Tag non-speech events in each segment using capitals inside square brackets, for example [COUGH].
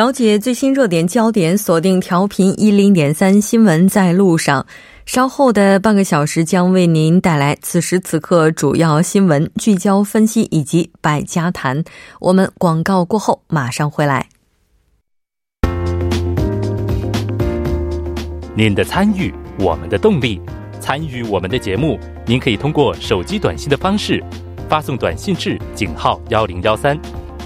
了解最新热点焦点，锁定调频一零点三新闻在路上。稍后的半个小时将为您带来此时此刻主要新闻聚焦分析以及百家谈。我们广告过后马上回来。您的参与，我们的动力。参与我们的节目，您可以通过手机短信的方式发送短信至井号幺零幺三。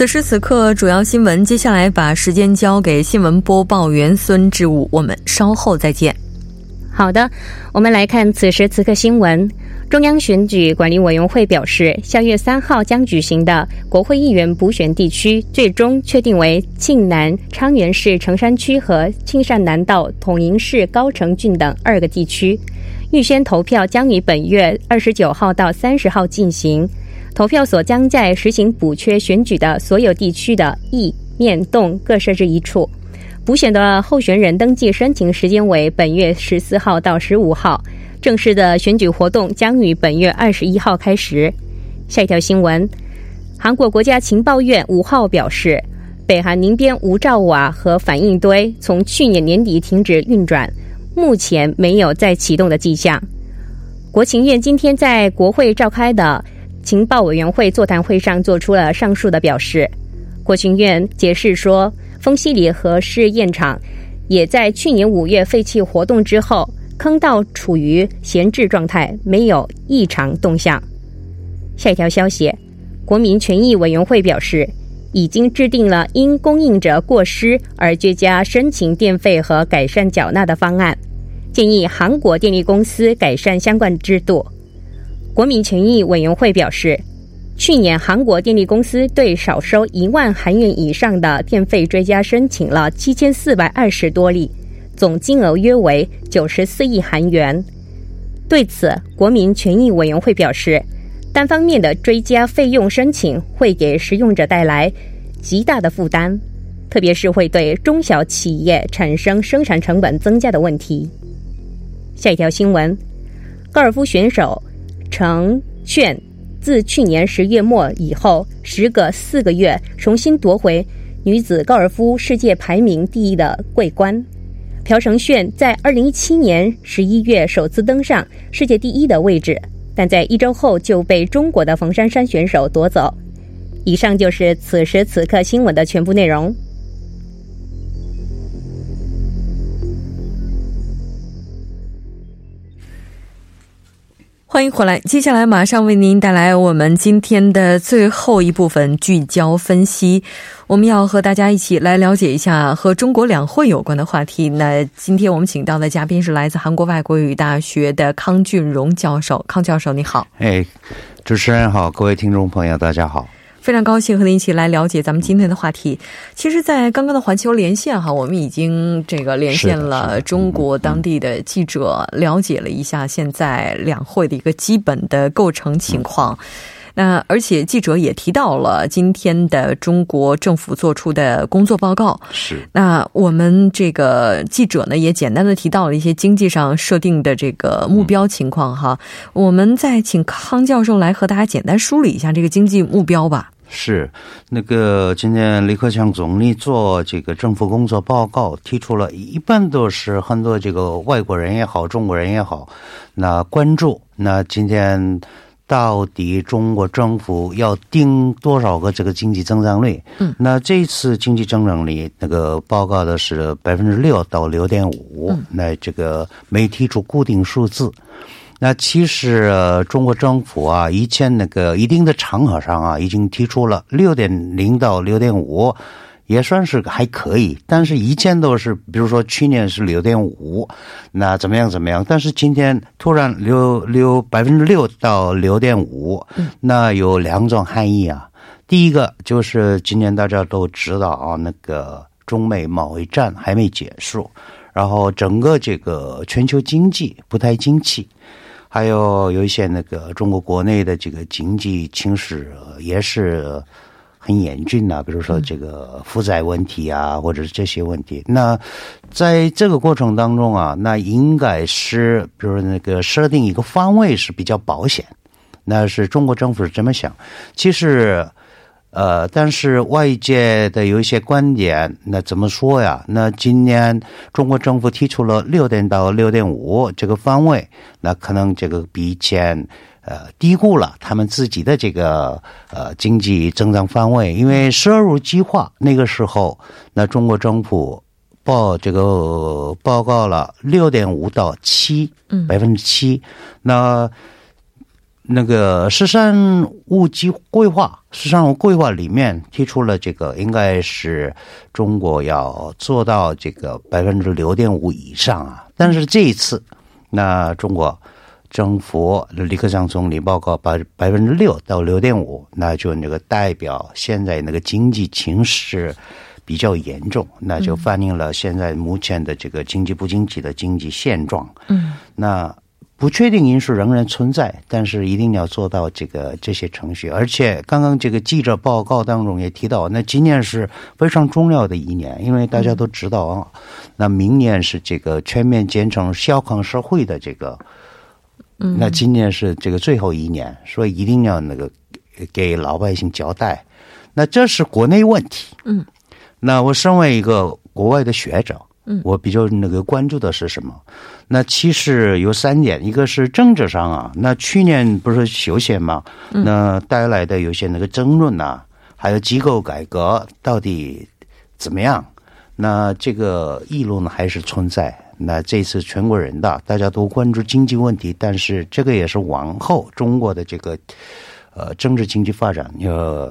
此时此刻，主要新闻。接下来把时间交给新闻播报员孙志武，我们稍后再见。好的，我们来看此时此刻新闻。中央选举管理委员会表示，下月三号将举行的国会议员补选地区，最终确定为庆南昌原市城山区和庆善南道统营市高城郡等二个地区。预先投票将于本月二十九号到三十号进行。投票所将在实行补缺选举的所有地区的义、面、洞各设置一处。补选的候选人登记申请时间为本月十四号到十五号。正式的选举活动将于本月二十一号开始。下一条新闻：韩国国家情报院五号表示，北韩宁边无兆瓦和反应堆从去年年底停止运转，目前没有再启动的迹象。国情院今天在国会召开的。情报委员会座谈会上做出了上述的表示。国情院解释说，丰西里核试验场也在去年五月废弃活动之后，坑道处于闲置状态，没有异常动向。下一条消息，国民权益委员会表示，已经制定了因供应者过失而追加申请电费和改善缴纳的方案，建议韩国电力公司改善相关制度。国民权益委员会表示，去年韩国电力公司对少收一万韩元以上的电费追加申请了七千四百二十多例，总金额约为九十四亿韩元。对此，国民权益委员会表示，单方面的追加费用申请会给使用者带来极大的负担，特别是会对中小企业产生生产成本增加的问题。下一条新闻，高尔夫选手。程炫自去年十月末以后，时隔四个月重新夺回女子高尔夫世界排名第一的桂冠。朴成炫在二零一七年十一月首次登上世界第一的位置，但在一周后就被中国的冯珊珊选手夺走。以上就是此时此刻新闻的全部内容。欢迎回来，接下来马上为您带来我们今天的最后一部分聚焦分析。我们要和大家一起来了解一下和中国两会有关的话题。那今天我们请到的嘉宾是来自韩国外国语大学的康俊荣教授。康教授，你好。哎，主持人好，各位听众朋友，大家好。非常高兴和您一起来了解咱们今天的话题。其实，在刚刚的环球连线哈，我们已经这个连线了中国当地的记者，了解了一下现在两会的一个基本的构成情况。那而且记者也提到了今天的中国政府做出的工作报告。是。那我们这个记者呢，也简单的提到了一些经济上设定的这个目标情况哈。我们再请康教授来和大家简单梳理一下这个经济目标吧。是，那个今天李克强总理做这个政府工作报告，提出了一般都是很多这个外国人也好，中国人也好，那关注那今天。到底中国政府要定多少个这个经济增长率？嗯，那这次经济增长率那个报告的是百分之六到六点五，那这个没提出固定数字。那其实中国政府啊，以前那个一定的场合上啊，已经提出了六点零到六点五。也算是还可以，但是一见都是，比如说去年是六点五，那怎么样怎么样？但是今天突然六六百分之六到六点五，那有两种含义啊。第一个就是今年大家都知道啊，那个中美贸易战还没结束，然后整个这个全球经济不太景气，还有有一些那个中国国内的这个经济情势也是。很严峻呐，比如说这个负债问题啊，或者是这些问题。那在这个过程当中啊，那应该是比如那个设定一个方位是比较保险。那是中国政府是这么想。其实，呃，但是外界的有一些观点，那怎么说呀？那今年中国政府提出了六点到六点五这个方位，那可能这个比以前。呃，低估了他们自己的这个呃经济增长范围，因为“十二五”计划那个时候，那中国政府报这个报告了六点五到七，百分之七。那那个“十三五”计规划，“十三五”规划里面提出了这个，应该是中国要做到这个百分之六点五以上啊。但是这一次，那中国。政府李克强总理报告百百分之六到六点五，那就那个代表现在那个经济情势比较严重，那就反映了现在目前的这个经济不景气的经济现状。嗯，那不确定因素仍然存在，但是一定要做到这个这些程序。而且刚刚这个记者报告当中也提到，那今年是非常重要的一年，因为大家都知道啊，那明年是这个全面建成小康社会的这个。那今年是这个最后一年，所以一定要那个给老百姓交代。那这是国内问题。嗯，那我身为一个国外的学者，嗯，我比较那个关注的是什么？那其实有三点，一个是政治上啊，那去年不是休闲嘛，那带来的有些那个争论呐，还有机构改革到底怎么样？那这个议论呢还是存在。那这次全国人大大家都关注经济问题，但是这个也是往后中国的这个呃政治经济发展要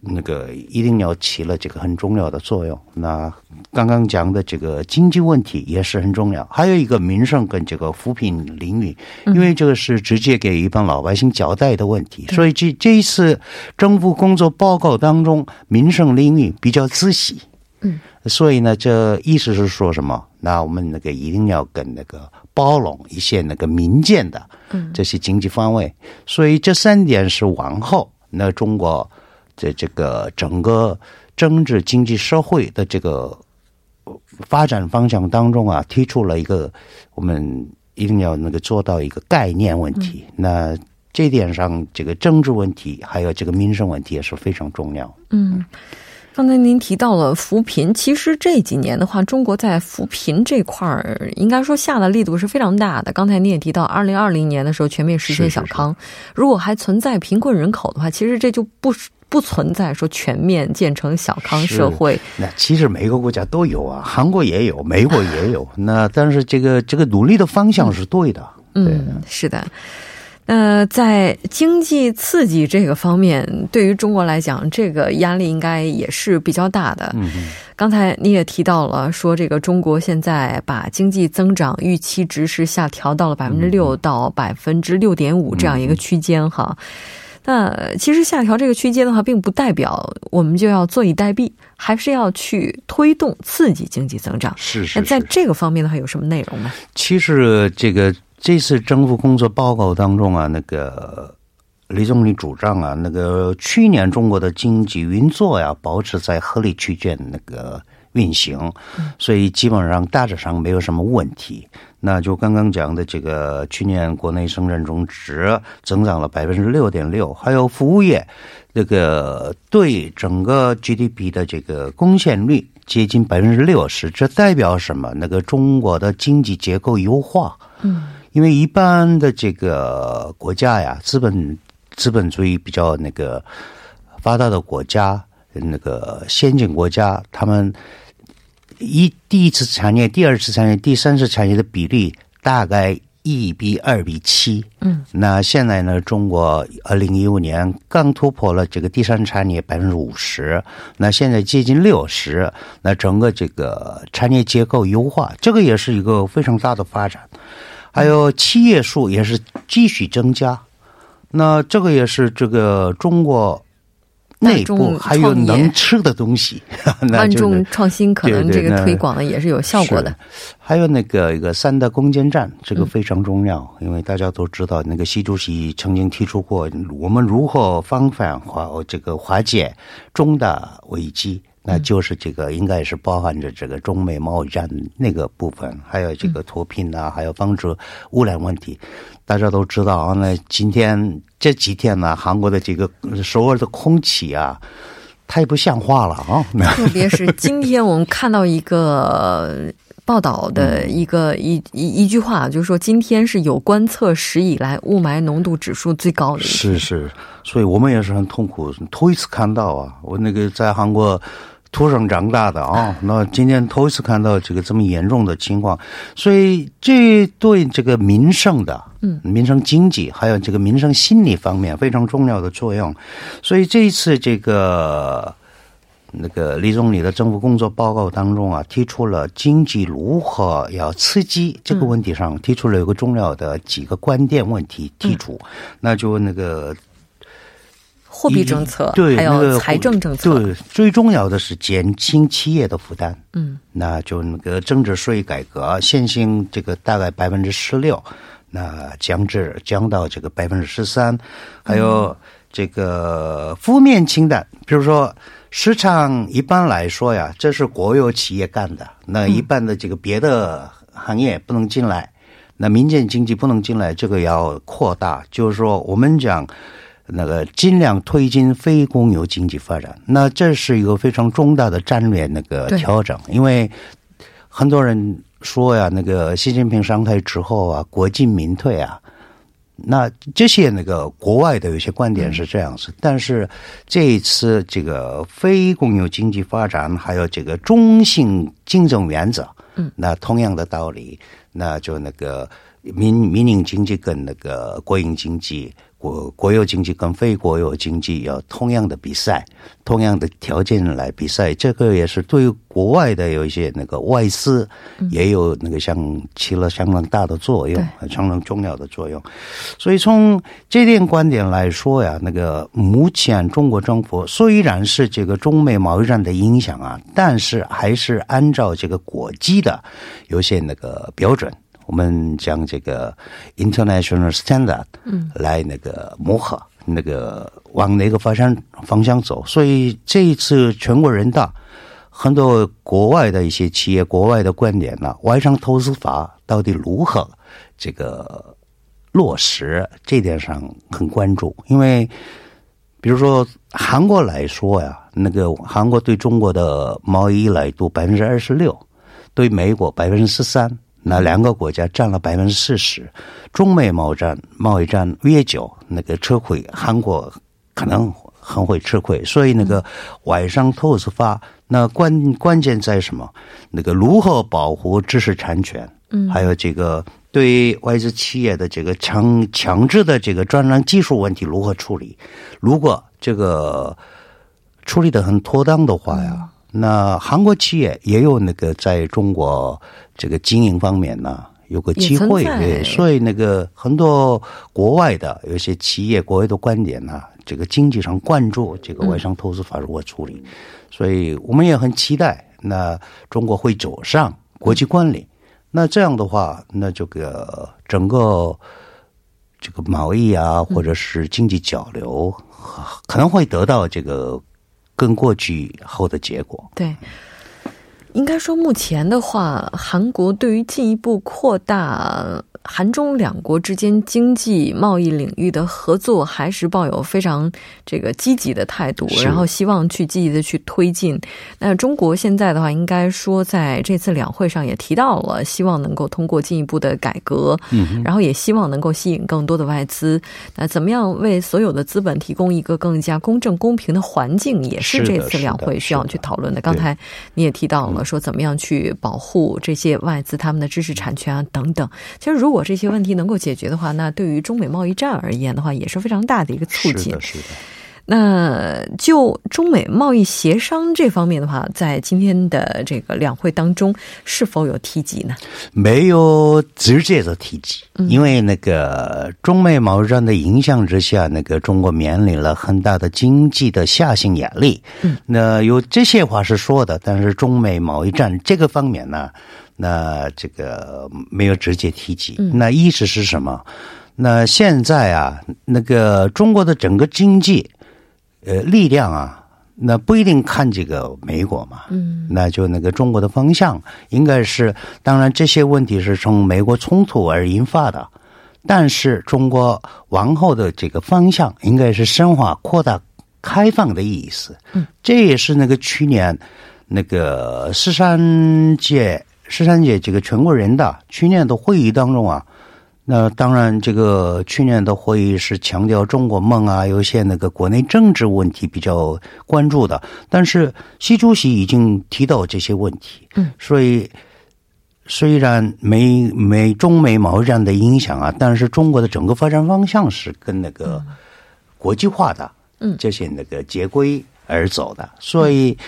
那个一定要起了这个很重要的作用。那刚刚讲的这个经济问题也是很重要，还有一个民生跟这个扶贫领域，因为这个是直接给一般老百姓交代的问题，所以这这一次政府工作报告当中民生领域比较仔细。嗯。所以呢，这意思是说什么？那我们那个一定要跟那个包容一些那个民间的这些经济方位。所以这三点是往后那中国在这个整个政治、经济、社会的这个发展方向当中啊，提出了一个我们一定要那个做到一个概念问题。那这点上，这个政治问题还有这个民生问题也是非常重要。嗯。刚才您提到了扶贫，其实这几年的话，中国在扶贫这块儿应该说下的力度是非常大的。刚才您也提到，二零二零年的时候全面实现小康，如果还存在贫困人口的话，其实这就不不存在说全面建成小康社会。那其实每个国家都有啊，韩国也有，美国也有。那但是这个这个努力的方向是对的。嗯，是的。呃，在经济刺激这个方面，对于中国来讲，这个压力应该也是比较大的。嗯刚才你也提到了，说这个中国现在把经济增长预期值是下调到了百分之六到百分之六点五这样一个区间哈。那其实下调这个区间的话，并不代表我们就要坐以待毙，还是要去推动刺激经济增长。是是。那在这个方面的话，有什么内容呢？其实这个。这次政府工作报告当中啊，那个李总理主张啊，那个去年中国的经济运作呀，保持在合理区间那个运行，所以基本上大致上没有什么问题。那就刚刚讲的这个，去年国内生产总值增长了百分之六点六，还有服务业这个对整个 GDP 的这个贡献率接近百分之六十，这代表什么？那个中国的经济结构优化，嗯。因为一般的这个国家呀，资本资本主义比较那个发达的国家，那个先进国家，他们一第一次产业、第二次产业、第三次产业的比例大概一比二比七。嗯，那现在呢，中国二零一五年刚突破了这个第三产业百分之五十，那现在接近六十，那整个这个产业结构优化，这个也是一个非常大的发展。还有企业数也是继续增加，那这个也是这个中国。内部还有能吃的东西，[LAUGHS] 万众创新可能这个推广呢也是有效果的。还有那个一个三大攻坚战，这个非常重要，因为大家都知道，那个习主席曾经提出过，我们如何防范化这个化解中大危机。那就是这个，应该是包含着这个中美贸易战那个部分，还有这个脱贫啊，还有防止污染问题。大家都知道啊，那今天这几天呢，韩国的这个首尔的空气啊，太不像话了啊！特 [LAUGHS] 别是今天我们看到一个。报道的一个一一一句话，就是说今天是有观测史以来雾霾浓度指数最高的一天。是是，所以我们也是很痛苦，头一次看到啊！我那个在韩国土生长大的啊，那今天头一次看到这个这么严重的情况，所以这对这个民生的，嗯，民生经济还有这个民生心理方面非常重要的作用。所以这一次这个。那个李总理的政府工作报告当中啊，提出了经济如何要刺激这个问题上，提出了一个重要的几个关键问题提出，那就那个货币政策，对，还有财政政策，对，最重要的是减轻企业的负担。嗯，那就那个增值税改革，现行这个大概百分之十六，那降至降到这个百分之十三，还有这个负面清单，比如说。市场一般来说呀，这是国有企业干的，那一般的这个别的行业不能进来，那民间经济不能进来，这个要扩大。就是说，我们讲那个尽量推进非公有经济发展，那这是一个非常重大的战略那个调整。因为很多人说呀，那个习近平上台之后啊，国进民退啊。那这些那个国外的有些观点是这样子，但是这一次这个非公有经济发展还有这个中性竞争原则，嗯，那同样的道理，那就那个民民营经济跟那个国营经济。国国有经济跟非国有经济要同样的比赛，同样的条件来比赛，这个也是对国外的有一些那个外资也有那个相起了相当大的作用，相当重要的作用。所以从这点观点来说呀，那个目前中国政府虽然是这个中美贸易战的影响啊，但是还是按照这个国际的有些那个标准。我们将这个 international standard 来那个磨合，那个往哪个方向方向走。所以这一次全国人大很多国外的一些企业、国外的观点呢，外商投资法到底如何这个落实，这点上很关注。因为比如说韩国来说呀，那个韩国对中国的贸易依赖度百分之二十六，对美国百分之十三。那两个国家占了百分之四十，中美贸易战贸易战越久，那个吃亏，韩国可能很会吃亏。所以那个外商投资法，那关关键在什么？那个如何保护知识产权？嗯，还有这个对外资企业的这个强强制的这个专栏技术问题如何处理？如果这个处理的很妥当的话呀。那韩国企业也有那个在中国这个经营方面呢，有个机会，对所以那个很多国外的有些企业，国外的观点呢，这个经济上关注这个外商投资法如何处理，所以我们也很期待，那中国会走上国际管理，那这样的话，那这个整个这个贸易啊，或者是经济交流，可能会得到这个。跟过去后的结果，对，应该说目前的话，韩国对于进一步扩大。韩中两国之间经济贸易领域的合作还是抱有非常这个积极的态度，然后希望去积极的去推进。那中国现在的话，应该说在这次两会上也提到了，希望能够通过进一步的改革，嗯，然后也希望能够吸引更多的外资。那怎么样为所有的资本提供一个更加公正公平的环境，也是这次两会需要去讨论的。刚才你也提到了，说怎么样去保护这些外资他们的知识产权啊等等。其实如果这些问题能够解决的话，那对于中美贸易战而言的话，也是非常大的一个促进。是的，是的。那就中美贸易协商这方面的话，在今天的这个两会当中，是否有提及呢？没有直接的提及，因为那个中美贸易战的影响之下，那个中国面临了很大的经济的下行压力。嗯，那有这些话是说的，但是中美贸易战这个方面呢，那这个没有直接提及。那意思是什么？那现在啊，那个中国的整个经济。呃，力量啊，那不一定看这个美国嘛，嗯，那就那个中国的方向应该是，当然这些问题是从美国冲突而引发的，但是中国往后的这个方向应该是深化、扩大、开放的意思，嗯，这也是那个去年那个十三届十三届这个全国人大去年的会议当中啊。那当然，这个去年的会议是强调中国梦啊，有些那个国内政治问题比较关注的。但是习主席已经提到这些问题，嗯，所以虽然美美中美贸易战的影响啊，但是中国的整个发展方向是跟那个国际化的，嗯，这些那个接轨而走的，所以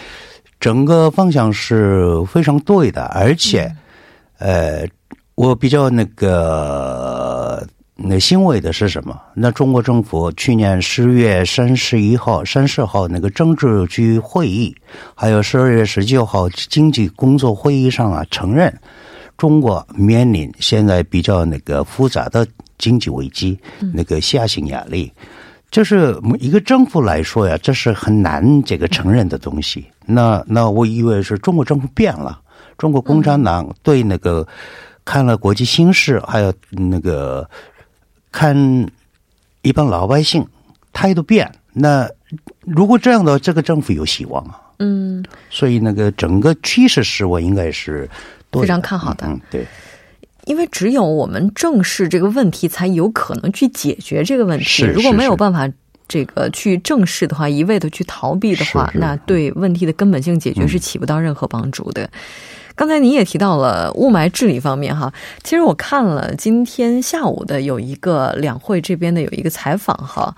整个方向是非常对的，而且，呃。我比较那个那欣慰的是什么？那中国政府去年十月三十一号、三十号那个政治局会议，还有十二月十九号经济工作会议上啊，承认中国面临现在比较那个复杂的经济危机，那个下行压力，就是一个政府来说呀，这是很难这个承认的东西。那那我以为是中国政府变了，中国共产党对那个。看了国际形势，还有那个看一般老百姓态度变，那如果这样的这个政府有希望啊。嗯，所以那个整个趋势是我应该是非常看好的。嗯，对，因为只有我们正视这个问题，才有可能去解决这个问题。如果没有办法这个去正视的话，一味的去逃避的话，那对问题的根本性解决是起不到任何帮助的。刚才你也提到了雾霾治理方面哈，其实我看了今天下午的有一个两会这边的有一个采访哈，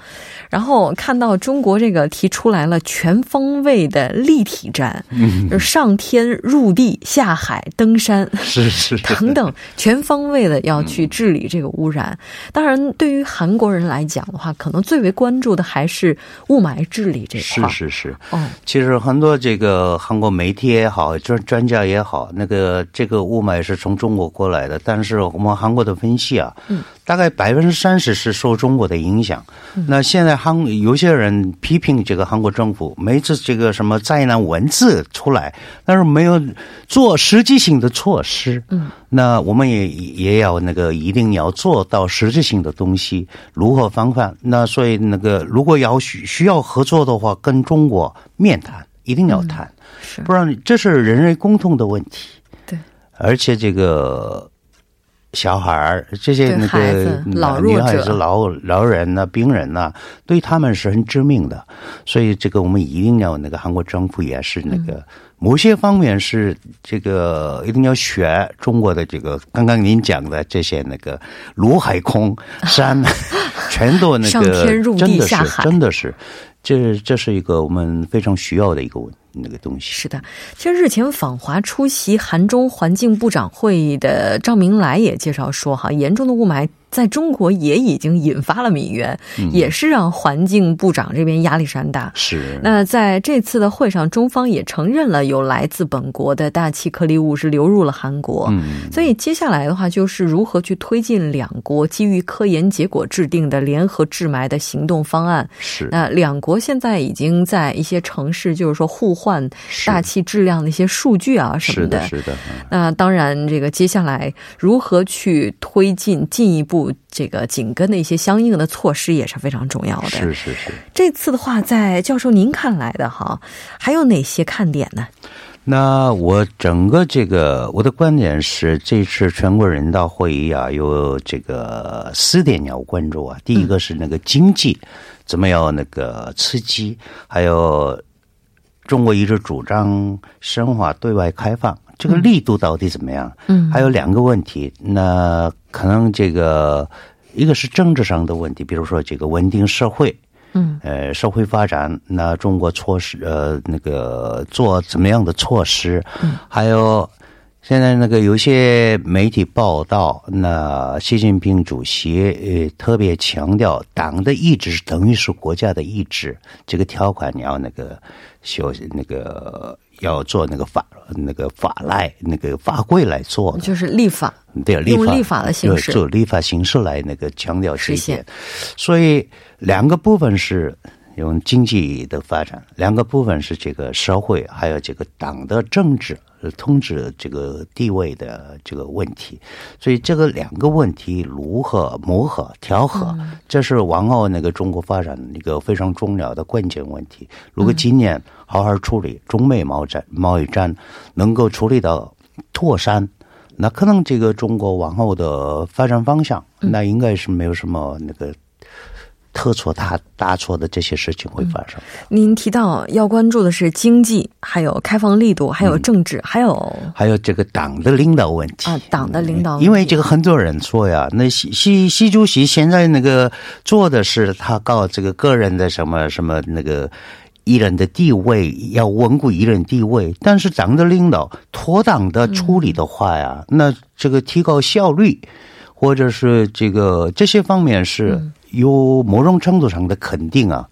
然后看到中国这个提出来了全方位的立体战，嗯，上天入地下海登山 [LAUGHS] 是是等等全方位的要去治理这个污染。当然，对于韩国人来讲的话，可能最为关注的还是雾霾治理这块。是是是，哦，其实很多这个韩国媒体也好，专专家也好。那个这个雾霾是从中国过来的，但是我们韩国的分析啊，嗯，大概百分之三十是受中国的影响。那现在韩有些人批评这个韩国政府，每次这个什么灾难文字出来，但是没有做实际性的措施。嗯，那我们也也要那个一定要做到实质性的东西，如何防范？那所以那个如果要需需要合作的话，跟中国面谈，一定要谈。不然，这是人类共同的问题。对，而且这个小孩儿，这些那个老女孩子、老老人呐、病人呐，对他们是很致命的。所以，这个我们一定要那个韩国政府也是那个某些方面是这个一定要学中国的这个刚刚您讲的这些那个陆海空山，[LAUGHS] 全都那个上天入地下海，真的是，这这是一个我们非常需要的一个问题。那个东西是的，其实日前访华出席韩中环境部长会议的赵明来也介绍说，哈，严重的雾霾。在中国也已经引发了民怨，也是让环境部长这边压力山大。是。那在这次的会上，中方也承认了有来自本国的大气颗粒物是流入了韩国。嗯。所以接下来的话，就是如何去推进两国基于科研结果制定的联合治霾的行动方案。是。那两国现在已经在一些城市，就是说互换大气质量的一些数据啊什么的。是的。是的。那当然，这个接下来如何去推进进一步？这个紧跟的一些相应的措施也是非常重要的。是是是。这次的话，在教授您看来的哈，还有哪些看点呢？那我整个这个我的观点是，这次全国人大会议啊，有这个四点要关注啊。第一个是那个经济怎么样那个刺激，还有中国一直主张深化对外开放，这个力度到底怎么样？嗯，还有两个问题，那可能这个一个是政治上的问题，比如说这个稳定社会，嗯，呃，社会发展，那中国措施呃那个做怎么样的措施？嗯，还有。现在那个有些媒体报道，那习近平主席呃特别强调，党的意志等于是国家的意志，这个条款你要那个修那个要做那个法那个法来那个法规来做，就是立法，对立法用立法的形式做立法形式来那个强调这一实现点，所以两个部分是。用经济的发展，两个部分是这个社会，还有这个党的政治、呃统治这个地位的这个问题，所以这个两个问题如何磨合、调和，这是往后那个中国发展一个非常重要的关键问题。如果今年好好处理中美贸战、贸易战，能够处理到妥善。那可能这个中国往后的发展方向，那应该是没有什么那个特错大大错的这些事情会发生。您提到要关注的是经济，还有开放力度，还有政治，还有还有这个党的领导问题。啊，党的领导问题，因为这个很多人说呀，那习习习主席现在那个做的是他搞这个个人的什么什么那个艺人的地位，要稳固艺人地位，但是党的领导妥当的处理的话呀，那这个提高效率，或者是这个这些方面是有某种程度上的肯定啊，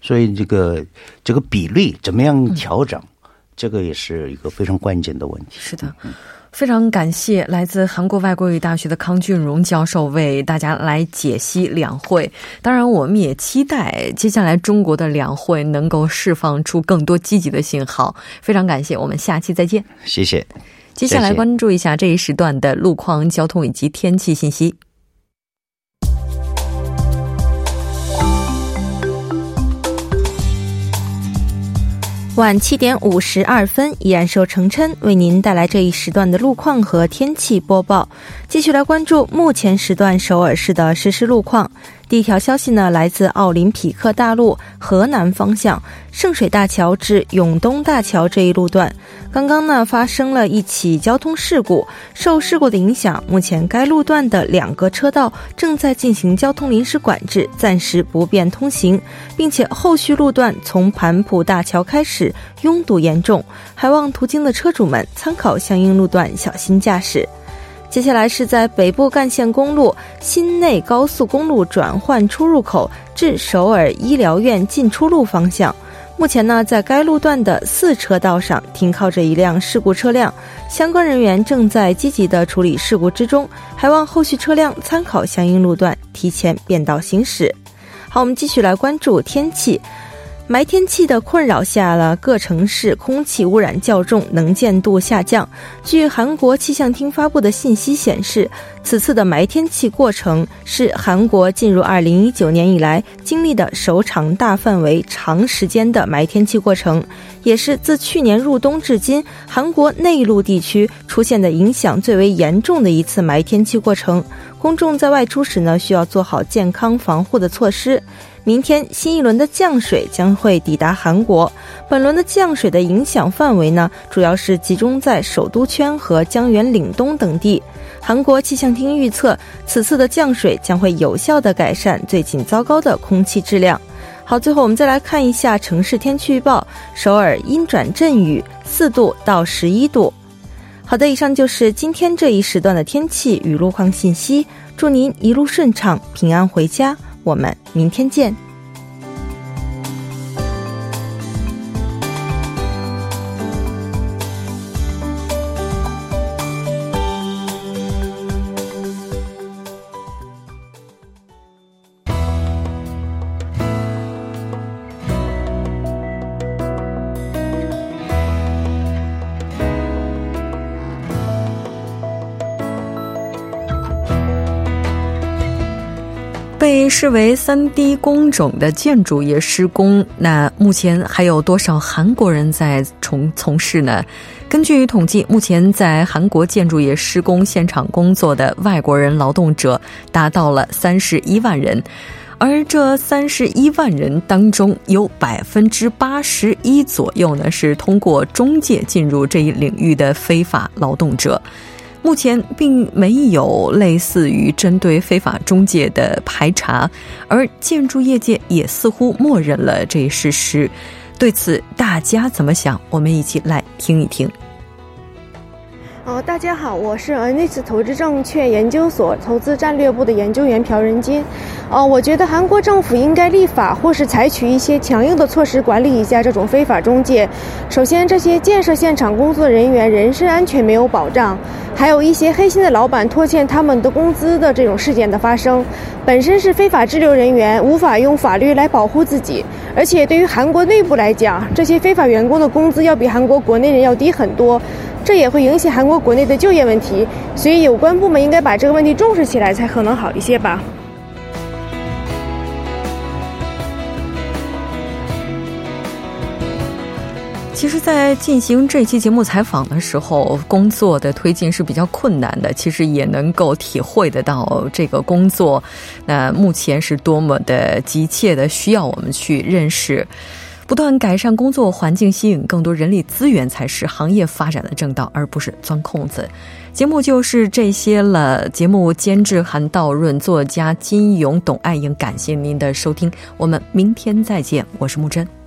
所以这个这个比例怎么样调整，这个也是一个非常关键的问题。是的。非常感谢来自韩国外国语大学的康俊荣教授为大家来解析两会。当然，我们也期待接下来中国的两会能够释放出更多积极的信号。非常感谢，我们下期再见。谢谢。接下来关注一下这一时段的路况、交通以及天气信息。晚七点五十二分，依然受程琛为您带来这一时段的路况和天气播报。继续来关注目前时段首尔市的实时路况。第一条消息呢，来自奥林匹克大路河南方向圣水大桥至永东大桥这一路段，刚刚呢发生了一起交通事故。受事故的影响，目前该路段的两个车道正在进行交通临时管制，暂时不便通行，并且后续路段从盘浦大桥开始拥堵严重，还望途经的车主们参考相应路段，小心驾驶。接下来是在北部干线公路新内高速公路转换出入口至首尔医疗院进出路方向。目前呢，在该路段的四车道上停靠着一辆事故车辆，相关人员正在积极的处理事故之中，还望后续车辆参考相应路段，提前变道行驶。好，我们继续来关注天气。霾天气的困扰下了，各城市空气污染较重，能见度下降。据韩国气象厅发布的信息显示，此次的霾天气过程是韩国进入2019年以来经历的首场大范围、长时间的霾天气过程，也是自去年入冬至今韩国内陆地区出现的影响最为严重的一次霾天气过程。公众在外出时呢，需要做好健康防护的措施。明天新一轮的降水将会抵达韩国。本轮的降水的影响范围呢，主要是集中在首都圈和江原岭东等地。韩国气象厅预测，此次的降水将会有效的改善最近糟糕的空气质量。好，最后我们再来看一下城市天气预报：首尔阴转阵雨，四度到十一度。好的，以上就是今天这一时段的天气与路况信息。祝您一路顺畅，平安回家。我们明天见。视为三 D 工种的建筑业施工，那目前还有多少韩国人在从从事呢？根据统计，目前在韩国建筑业施工现场工作的外国人劳动者达到了三十一万人。而这三十一万人当中，有百分之八十一左右呢是通过中介进入这一领域的非法劳动者。目前并没有类似于针对非法中介的排查，而建筑业界也似乎默认了这一事实。对此，大家怎么想？我们一起来听一听。哦，大家好，我是 n i s 投资证券研究所投资战略部的研究员朴仁金。哦，我觉得韩国政府应该立法或是采取一些强硬的措施管理一下这种非法中介。首先，这些建设现场工作人员人身安全没有保障，还有一些黑心的老板拖欠他们的工资的这种事件的发生。本身是非法滞留人员，无法用法律来保护自己，而且对于韩国内部来讲，这些非法员工的工资要比韩国国内人要低很多。这也会影响韩国国内的就业问题，所以有关部门应该把这个问题重视起来，才可能好一些吧。其实，在进行这期节目采访的时候，工作的推进是比较困难的。其实也能够体会得到这个工作，那目前是多么的急切的需要我们去认识。不断改善工作环境，吸引更多人力资源，才是行业发展的正道，而不是钻空子。节目就是这些了。节目监制韩道润，作家金勇、董爱英，感谢您的收听，我们明天再见。我是木真。